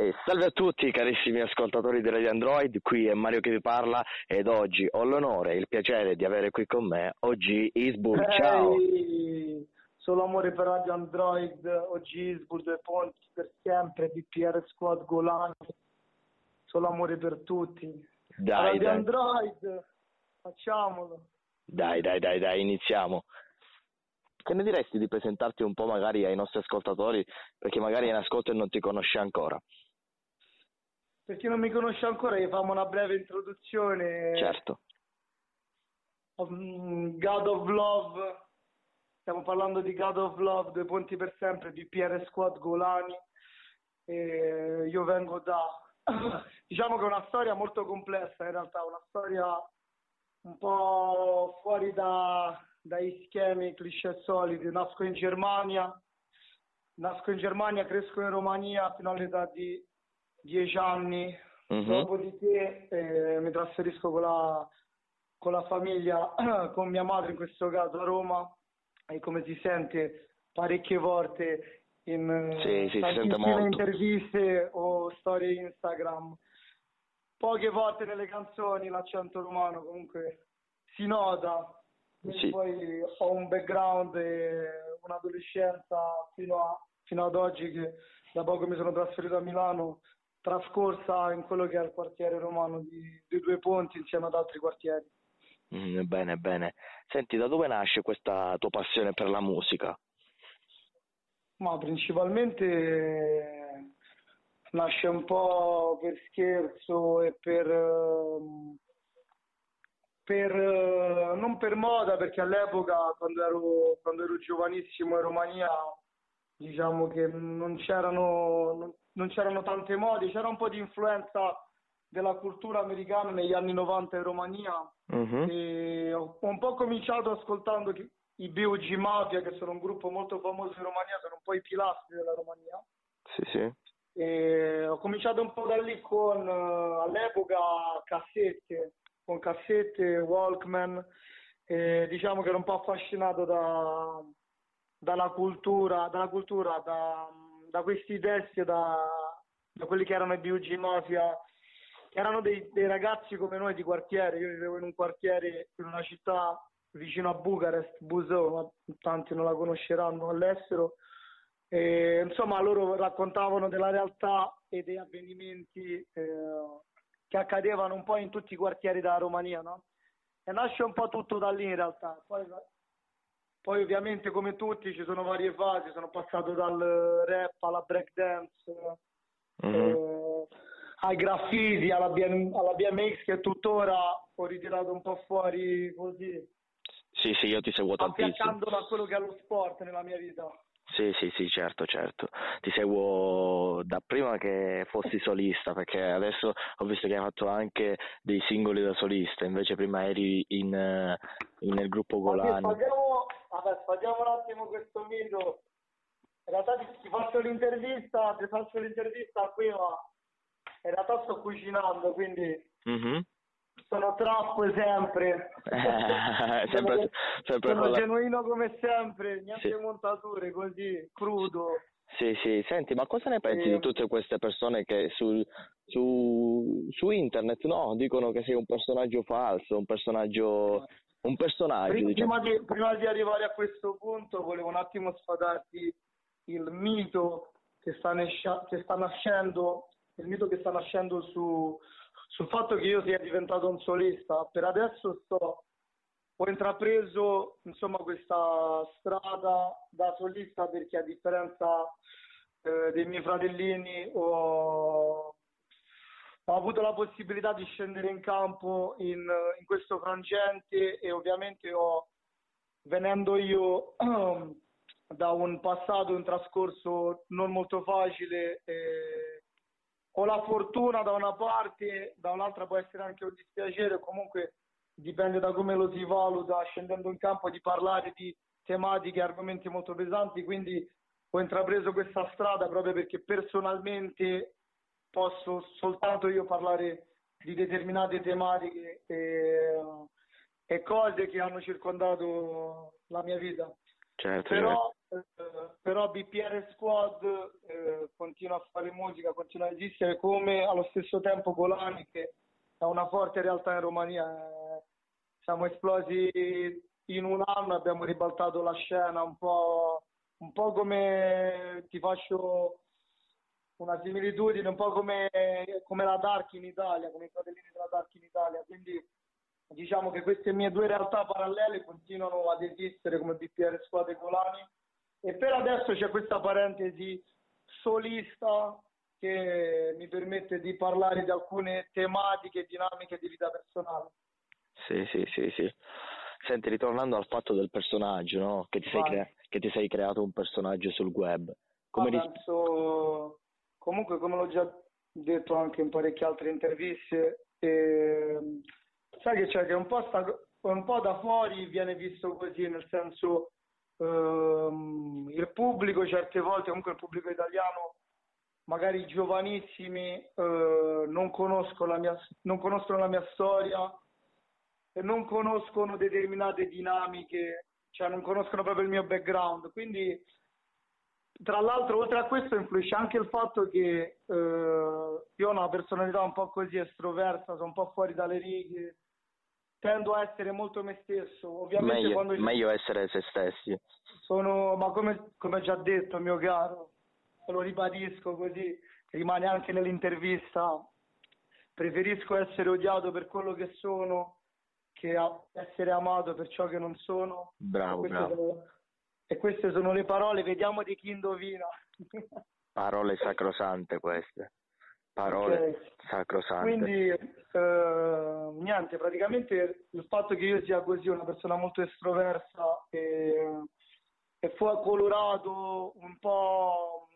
E salve a tutti carissimi ascoltatori di Radio Android, qui è Mario che vi parla ed oggi ho l'onore e il piacere di avere qui con me oggi Isbur, ciao! Ehi, Solo amore per Radio Android, oggi Isbur, due ponti per sempre, BPR Squad Golani, solo amore per tutti. Dai, Radio dai, Android, facciamolo. dai, dai, dai, dai, iniziamo. Che ne diresti di presentarti un po' magari ai nostri ascoltatori, perché magari è in ascolto e non ti conosce ancora? Per chi non mi conosce ancora, gli facciamo una breve introduzione. Certo, Mm, God of Love, stiamo parlando di God of Love, due ponti per sempre, BPR Squad Golani. E io vengo da, diciamo che è una storia molto complessa in realtà, una storia un po' fuori da- dai schemi cliché soliti. Nasco in Germania, nasco in Germania, cresco in Romania fino all'età di 10 anni, Mhm. dopodiché eh, mi trasferisco con la, con la famiglia, con mia madre in questo caso a Roma. E come si sente parecchie volte in Sì, sì, interviste o storie Instagram, poche volte nelle canzoni l'accento romano comunque si nota, Sì. poi ho un background e un'adolescenza fino, a- fino ad oggi che da poco mi sono trasferito a Milano, trascorsa in quello che è il quartiere romano di, di Due Ponti insieme ad altri quartieri. Mm, bene, bene. Senti, da dove nasce questa tua passione per la musica? Ma principalmente eh, nasce un po' per scherzo e per, ehm, per eh, non per moda, perché all'epoca quando ero, quando ero giovanissimo in Romania, diciamo che non c'erano, non, c'erano tante mode, c'era un po' di influenza della cultura americana negli anni 90 in Romania e ho un po' cominciato ascoltando i BUG Mafia, che sono un gruppo molto famoso in Romania, sono un po' i pilastri della Romania. Sì, sì. E ho cominciato un po' da lì con eh, all'epoca cassette, con cassette, Walkman, e diciamo che ero un po' affascinato da, dalla cultura, dalla cultura, da, da questi testi, da, da quelli che erano i BUG Mafia, che erano dei, dei ragazzi come noi di quartiere, io vivevo in un quartiere, in una città vicino a Bucarest, Buzău, ma tanti non la conosceranno all'estero, e, insomma, loro raccontavano della realtà e degli avvenimenti eh, che accadevano un po' in tutti i quartieri della Romania, no? E nasce un po' tutto da lì in realtà. Poi, poi ovviamente come tutti ci sono varie fasi, sono passato dal rap alla breakdance, Mhm. eh, ai graffiti, alla, BM alla BMX che tuttora ho ritirato un po' fuori così, Sì, sì, io ti seguo tantissimo. affiancandolo a quello che è lo sport nella mia vita. Sì, sì, sì, certo, certo. Ti seguo da prima che fossi solista, perché adesso ho visto che hai fatto anche dei singoli da solista, invece prima eri in, eh, in- nel gruppo Golani. Vabbè, sfatiamo un attimo questo mito. In realtà ti, ti faccio l'intervista, ti faccio l'intervista qui, ma in realtà sto cucinando, quindi Mhm. sono troppo sempre. sempre, sono, sempre sono genuino come sempre, niente Sì. montature, così, crudo. Sì, sì, senti, ma cosa ne pensi Sì. di tutte queste persone che sul- su, su internet, no, dicono che sei un personaggio falso, un personaggio, un personaggio, Prima, diciamo. di, prima di arrivare a questo punto volevo un attimo sfadarti il mito che sta, nescia- che sta nascendo, il mito che sta nascendo su, sul fatto che io sia diventato un solista. Per adesso sto, ho intrapreso insomma questa strada da solista perché a differenza eh, dei miei fratellini ho, ho avuto la possibilità di scendere in campo in, in questo frangente e ovviamente ho, venendo io da un passato, un trascorso non molto facile, eh, ho la fortuna da una parte, da un'altra può essere anche un dispiacere, comunque dipende da come lo si valuta, scendendo in campo di parlare di tematiche, argomenti molto pesanti, quindi ho intrapreso questa strada proprio perché personalmente posso soltanto io parlare di determinate tematiche e, e cose che hanno circondato la mia vita. Certo, certo. Però eh, però BPR Squad eh, continua a fare musica, continua a esistere come allo stesso tempo Golani che è una forte realtà in Romania. Eh, siamo esplosi in un anno, abbiamo ribaltato la scena un po', un po' come ti faccio una similitudine, un po' come, come la Dark in Italia, come i fratellini della Dark in Italia. Quindi diciamo che queste mie due realtà parallele continuano ad esistere come BPR Squadre Colani e per adesso c'è questa parentesi solista che mi permette di parlare di alcune tematiche e dinamiche di vita personale. Sì, sì, sì, sì. Senti, ritornando al fatto del personaggio, no? che, ti sei crea- che, ti sei creato un personaggio sul web. Come ris- penso, comunque come l'ho già detto anche in parecchie altre interviste, eh, sai che c'è che un po', sta, un po' da fuori viene visto così, nel senso ehm, il pubblico certe volte, comunque il pubblico italiano, magari giovanissimi, eh, non, conoscono la mia, non conoscono la mia storia e non conoscono determinate dinamiche, cioè non conoscono proprio il mio background. Quindi, tra l'altro, oltre a questo, influisce anche il fatto che eh, io ho una personalità un po' così estroversa, sono un po' fuori dalle righe, tendo a essere molto me stesso. Ovviamente meglio, quando meglio essere se stessi. Sono, ma come, come già detto, mio caro, lo ribadisco così, rimane anche nell'intervista, preferisco essere odiato per quello che sono che essere amato per ciò che non sono. Bravo, bravo. Sono, e queste sono le parole, vediamo di chi indovina. Parole sacrosante queste. Parole okay. sacrosante. Quindi, eh, niente, praticamente il fatto che io sia così, una persona molto estroversa e, e fu colorato un po',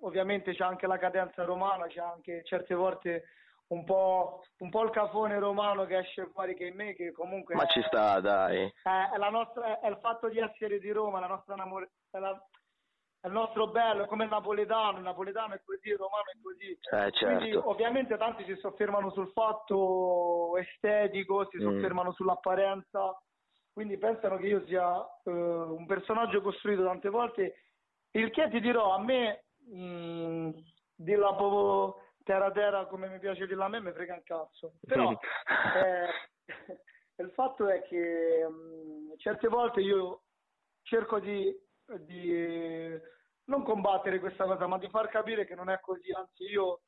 ovviamente c'è anche la cadenza romana, c'è anche certe volte un po', un po', il cafone romano che esce fuori che in me, che comunque... Ma è, ci sta, dai. È, è, nostra, è, il fatto di essere di Roma, la nostra namore, è, la, è il nostro bello, come il napoletano, il napoletano è così, il romano è così. Eh, certo. Quindi ovviamente tanti si soffermano sul fatto estetico, si mm. soffermano sull'apparenza, quindi pensano che io sia uh, un personaggio costruito tante volte, il che ti dirò, a me... Mh, dirla proprio terra terra come mi piace dirla a me mi frega un cazzo. Però eh, il fatto è che mh, mm, certe volte io cerco di, di non combattere questa cosa ma di far capire che non è così. Anzi io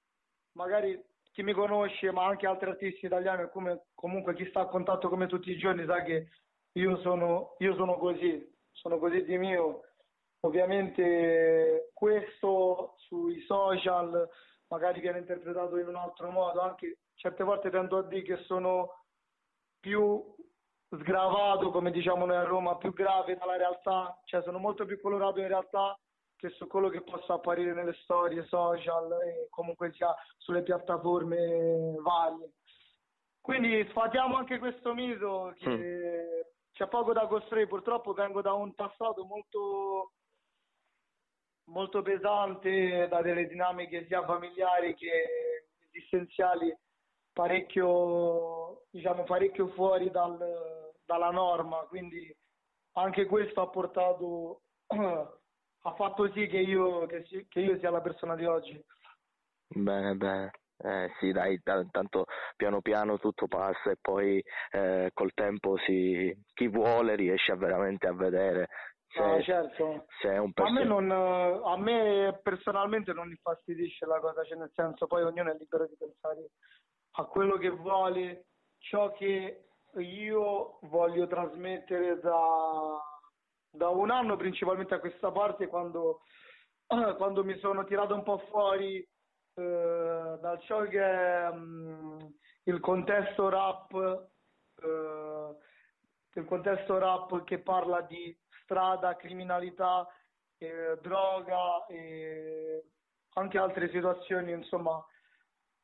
magari chi mi conosce ma anche altri artisti italiani come comunque chi sta a contatto con me tutti i giorni sa che io sono, io sono così sono così di mio. Ovviamente questo sui social magari viene interpretato in un altro modo, anche certe volte tendo a dire che sono più sgravato, come diciamo noi a Roma, più grave dalla realtà, cioè sono molto più colorato in realtà che su quello che possa apparire nelle storie social e comunque sia sulle piattaforme varie. Quindi sfatiamo anche questo mito che mm. c'è poco da costruire, purtroppo vengo da un passato molto molto pesante da delle dinamiche sia familiari che esistenziali parecchio, diciamo, parecchio fuori dal, dalla norma, quindi anche questo ha portato, ha fatto sì che io, che, che io sia la persona di oggi. Bene, bene. Eh, sì, dai, tanto piano piano tutto passa e poi eh, col tempo si, chi vuole riesce veramente a vedere no, certo. se è un a, me non, a me personalmente non infastidisce la cosa, cioè nel senso poi ognuno è libero di pensare a quello che vuole, ciò che io voglio trasmettere da, da un anno principalmente a questa parte quando, quando mi sono tirato un po' fuori eh, da ciò che è um, il contesto rap, eh, il contesto rap che parla di strada, criminalità, eh, droga e anche altre situazioni insomma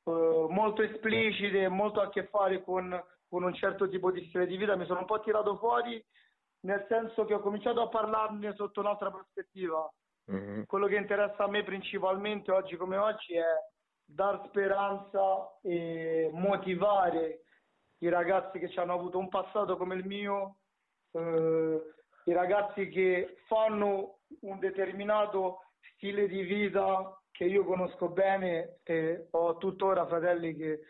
eh, molto esplicite, molto a che fare con, con un certo tipo di stile di vita, mi sono un po' tirato fuori nel senso che ho cominciato a parlarne sotto un'altra prospettiva. Mm-hmm. Quello che interessa a me principalmente oggi come oggi è dar speranza e motivare i ragazzi che ci hanno avuto un passato come il mio eh, i ragazzi che fanno un determinato stile di vita che io conosco bene e ho tuttora fratelli che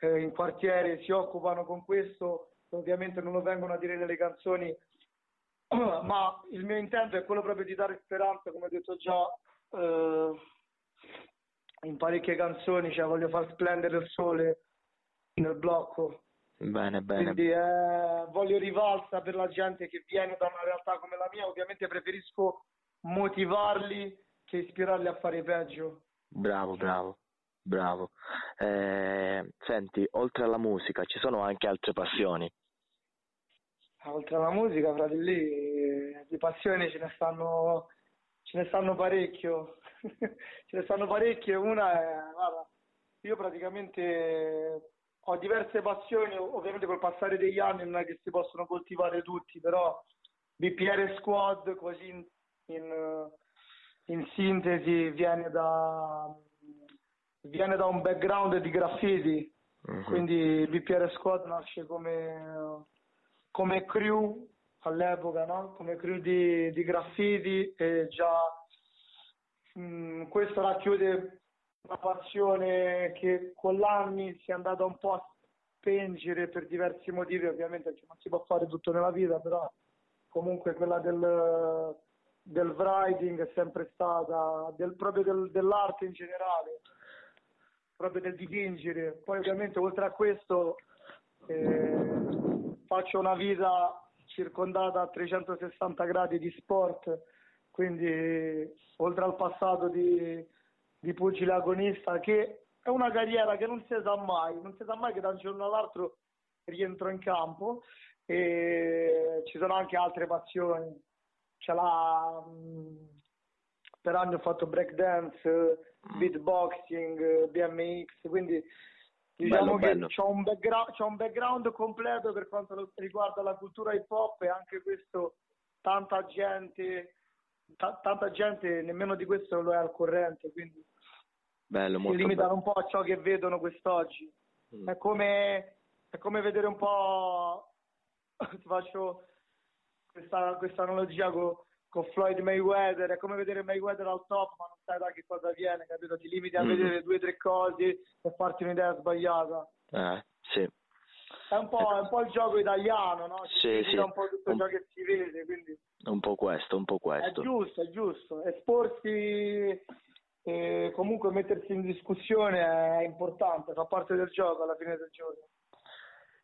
eh, in quartiere si occupano con questo, ovviamente non lo vengono a dire nelle canzoni, ma il mio intento è quello proprio di dare speranza, come ho detto già eh, in parecchie canzoni, cioè voglio far splendere il sole nel blocco. Bene, bene. Quindi eh, voglio rivalsa per la gente che viene da una realtà come la mia, ovviamente preferisco motivarli che ispirarli a fare peggio. Bravo, bravo, bravo. Eh, senti, oltre alla musica ci sono anche altre passioni? Oltre alla musica, fratelli, di passioni ce ne stanno, ce ne stanno parecchio. ce ne stanno parecchie. Una è, guarda, io praticamente ho diverse passioni, ovviamente col passare degli anni non è che si possono coltivare tutti, però BPR Squad, così in, in in sintesi viene da, viene da un background di graffiti, uh-huh. quindi il BPR Squad nasce come, come crew all'epoca, no? come crew di, di graffiti e già mh, mm, questo racchiude una passione che con l'anni si è andata un po' a spengere per diversi motivi, ovviamente perché non si può fare tutto nella vita, però comunque quella del del writing è sempre stata, del, proprio del, dell'arte in generale, proprio del dipingere. Poi ovviamente oltre a questo eh, faccio una vita circondata a 360 gradi di sport, quindi oltre al passato di, di pugile agonista che è una carriera che non si sa mai, non si sa mai che da un giorno all'altro rientro in campo. E ci sono anche altre passioni. L'ha mm, per anni ho fatto breakdance, mm. beatboxing, BMX, quindi diciamo bello, che ho un, un, background completo per quanto riguarda la cultura hip hop e anche questo tanta gente, t- tanta gente nemmeno di questo lo è al corrente, quindi bello, si limitano bello. un po' a ciò che vedono quest'oggi. Mm. È, come, è come vedere un po', ti faccio questa, questa analogia con, con Floyd Mayweather, è come vedere Mayweather al top, ma non sai da che cosa viene, capito? Ti limiti a mm. vedere due o tre cose e farti un'idea sbagliata. Eh, sì. È un, po', è un po' il gioco italiano, no? Ci sì, sì. un po' tutto un... ciò che si vede, quindi... Un po' questo, un po' questo. È giusto, è giusto. Esporsi e comunque mettersi in discussione è importante, fa parte del gioco alla fine del giorno.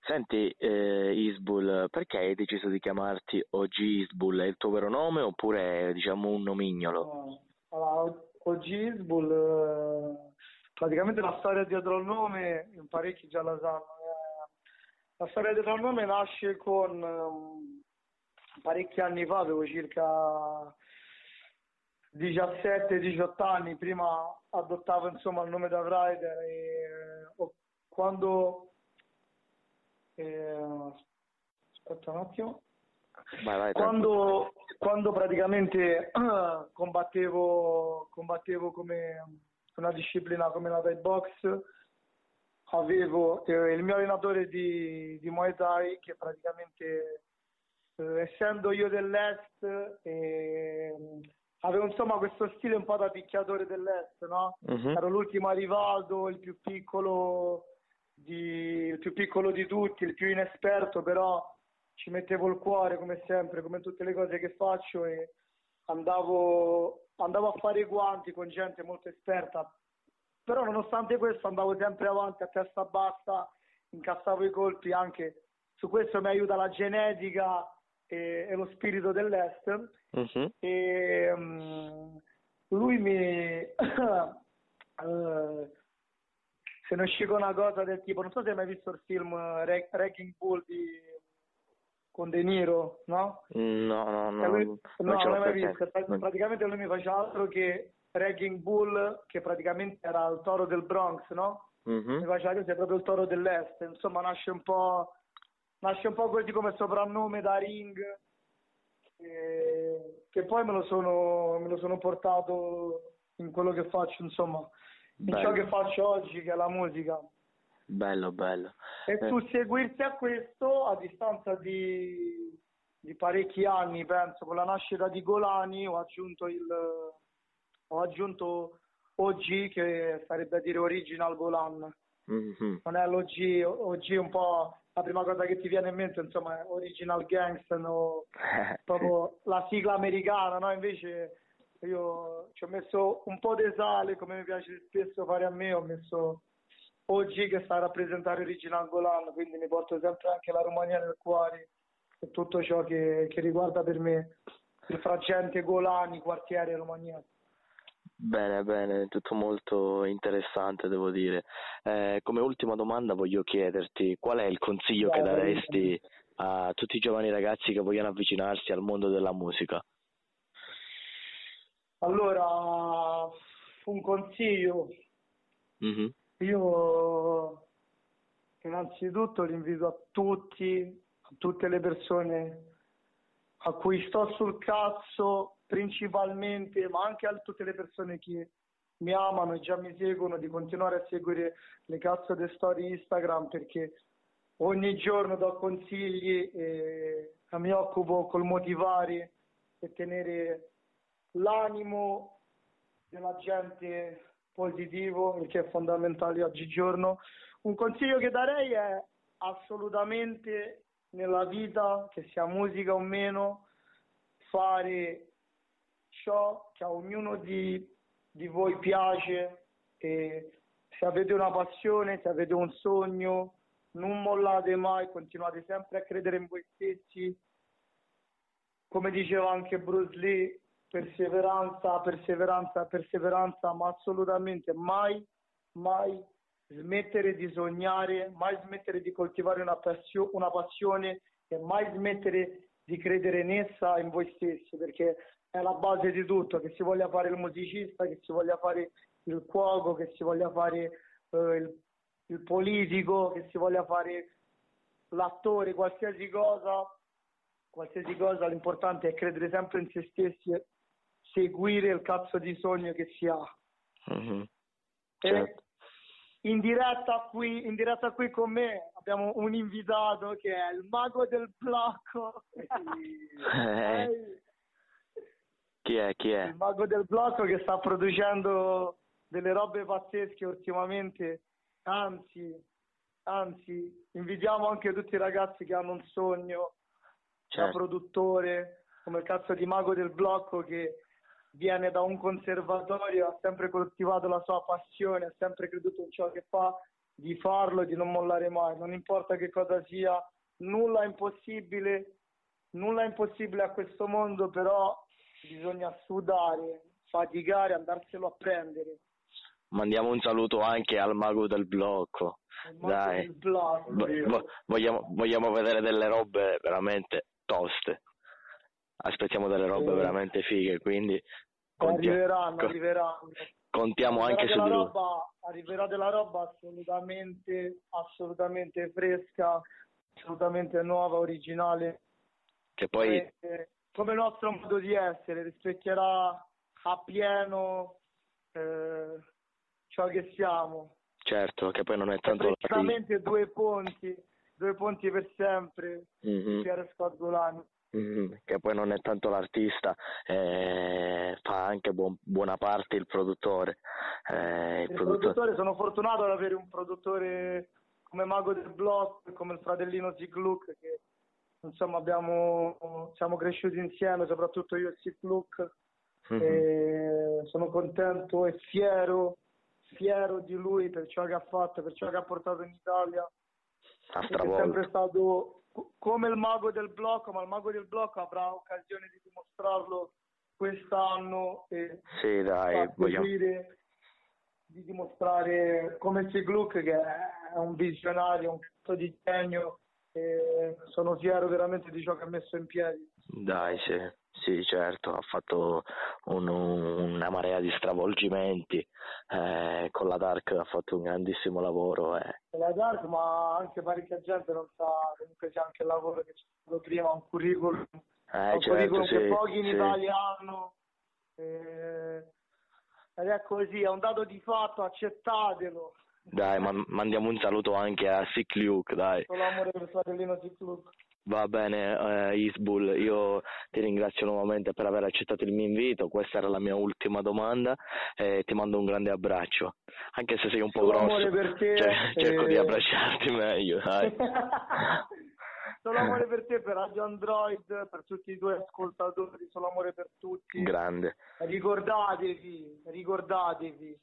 Senti, eh, Isbul, perché hai deciso di chiamarti OG Isbul? È il tuo vero nome oppure è diciamo un nomignolo? No. Allora, OG Isbul, eh, praticamente la storia dietro il nome, in parecchi già la sanno. La storia il nome nasce con um, parecchi anni fa, avevo circa 17-18 anni, prima adottavo insomma il nome da Rider e eh, quando eh, aspetta un attimo. Vai, vai, quando, quando, praticamente combattevo, combattevo come una disciplina come la Thai Box, avevo eh, il mio allenatore di, di Muay Thai che praticamente, eh, essendo io dell'est, eh, avevo insomma questo stile un po' da picchiatore dell'est, no? Uh-huh. Ero l'ultimo arrivato, il più piccolo di, il più piccolo di tutti, il più inesperto, però ci mettevo il cuore come sempre, come tutte le cose che faccio e andavo, andavo a fare i guanti con gente molto esperta, però nonostante questo andavo sempre avanti a testa bassa, incassavo i colpi anche, su questo mi aiuta la genetica e, e lo spirito dell'est uh-huh. e um, lui mi... uh, se ne uscì con una cosa del tipo, non so se hai mai visto il film Re- Wrecking Bull di... con De Niro, no? No, no, no. Lui... no, non l'hai mai visto. Praticamente lui mi faceva altro che Wrecking Bull, che praticamente era il toro del Bronx, no? Mm-hmm. Mi faceva che sei proprio il toro dell'est. Insomma, nasce un po', nasce un po' così come soprannome da ring. E... che poi me lo, sono, me lo sono portato in quello che faccio, insomma in ciò che faccio oggi, che è la musica. Bello, bello. E eh. tu seguirti a questo a distanza di di parecchi anni, penso, con la nascita di Golani ho aggiunto il ho aggiunto OG che sarebbe a dire Original Golan. Mm-hmm. Non è l'OG, OG è un po' la prima cosa che ti viene in mente, insomma, Original Gangster, no? proprio la sigla americana, no? Invece io ci ho messo un po' di sale, come mi piace spesso fare a me, ho messo OG che sta a rappresentare Original Golan, quindi mi porto sempre anche la Romania nel cuore e tutto ciò che, che riguarda per me il frangente Golani, quartiere Romania. Bene, bene, tutto molto interessante devo dire. Eh, come ultima domanda voglio chiederti qual è il consiglio che daresti a tutti i giovani ragazzi che vogliono avvicinarsi al mondo della musica? Allora, un consiglio. Mm-hmm. Io innanzitutto l'invito a tutti, a tutte le persone a cui sto sul cazzo principalmente, ma anche a tutte le persone che mi amano e già mi seguono, di continuare a seguire le cazzo delle storie Instagram perché ogni giorno do consigli e mi occupo col motivare e tenere l'animo della gente positivo, il che è fondamentale oggigiorno. Un consiglio che darei è assolutamente nella vita, che sia musica o meno, fare ciò che a ognuno di, di voi piace e se avete una passione, se avete un sogno, non mollate mai, continuate sempre a credere in voi stessi. Come diceva anche Bruce Lee, perseveranza, perseveranza, perseveranza, ma assolutamente mai, mai smettere di sognare, mai smettere di coltivare una, passio- una passione e mai smettere di credere in essa, in voi stessi, perché è la base di tutto, che si voglia fare il musicista, che si voglia fare il cuoco, che si voglia fare eh, il, il politico, che si voglia fare l'attore, qualsiasi cosa, qualsiasi cosa, l'importante è credere sempre in se stessi e seguire il cazzo di sogno che si ha. Mm-hmm. Certo. In diretta, qui, in diretta qui con me abbiamo un invitato che è il mago del blocco. eh. Chi è? Chi è? Il mago del blocco che sta producendo delle robe pazzesche ultimamente. Anzi, anzi, invitiamo anche tutti i ragazzi che hanno un sogno certo. da produttore, come il cazzo di mago del blocco che viene da un conservatorio, ha sempre coltivato la sua passione, ha sempre creduto in ciò che fa, di farlo e di non mollare mai. Non importa che cosa sia, nulla è impossibile, nulla è impossibile a questo mondo, però bisogna sudare, faticare, andarselo a prendere. Mandiamo un saluto anche al mago del blocco. Dai, del blocco, vo- vogliamo, vogliamo vedere delle robe veramente toste. Aspettiamo delle robe sì. veramente fighe, quindi conti- arriveranno, co- arriveranno. Contiamo arriverà anche su di lui. Arriverà della roba assolutamente, assolutamente fresca, assolutamente nuova, originale. Che poi e, eh, come il nostro modo di essere, rispecchierà a pieno eh, ciò che siamo. Certo, che poi non è tanto... Praticamente due ponti, due ponti per sempre, mm-hmm. Piero Scorgolani. Mm-hmm. che poi non è tanto l'artista, eh, fa anche buon, buona parte il produttore. Eh, il, il produttore... produttore... sono fortunato ad avere un produttore come Mago del Block, come il fratellino Zigluk che insomma abbiamo, siamo cresciuti insieme, soprattutto io e Sip Luke, mm-hmm. sono contento e fiero, fiero di lui per ciò che ha fatto, per ciò che ha portato in Italia. È sempre stato come il mago del blocco, ma il mago del blocco avrà occasione di dimostrarlo quest'anno e sì, dai, vogliamo... di dimostrare come Sigluc che è un visionario, un cazzo di genio e sono fiero veramente di ciò che ha messo in piedi. Dai, sì, sì certo, ha fatto un, una marea di stravolgimenti, eh, con la Dark ha fatto un grandissimo lavoro. Eh. La Dark, ma anche parecchia gente non sa comunque c'è anche il lavoro che c'è stato prima, un curriculum, eh, un certo, curriculum sì, che pochi in sì. Italia hanno. Eh, ed è così, è un dato di fatto, accettatelo. Dai, ma mandiamo un saluto anche a Sick Luke, dai. Con l'amore per fratellino Sick Luke. Va bene, eh, Isbul, io ti ringrazio nuovamente per aver accettato il mio invito, questa era la mia ultima domanda e ti mando un grande abbraccio, anche se sei un po' Solo grosso, te, cioè, cerco di eh. abbracciarti meglio, dai. solo amore per te, per Radio Android, per tutti i tuoi ascoltatori, solo amore per tutti. Grande. Ricordatevi, ricordatevi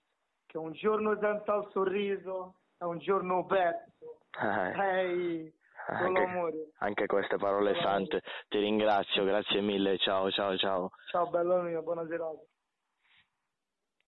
che un giorno senza il sorriso è un giorno perso. Eh, Ehi, anche, anche queste parole sante, ti ringrazio, grazie mille, ciao ciao ciao. Ciao bello mio, buona serata.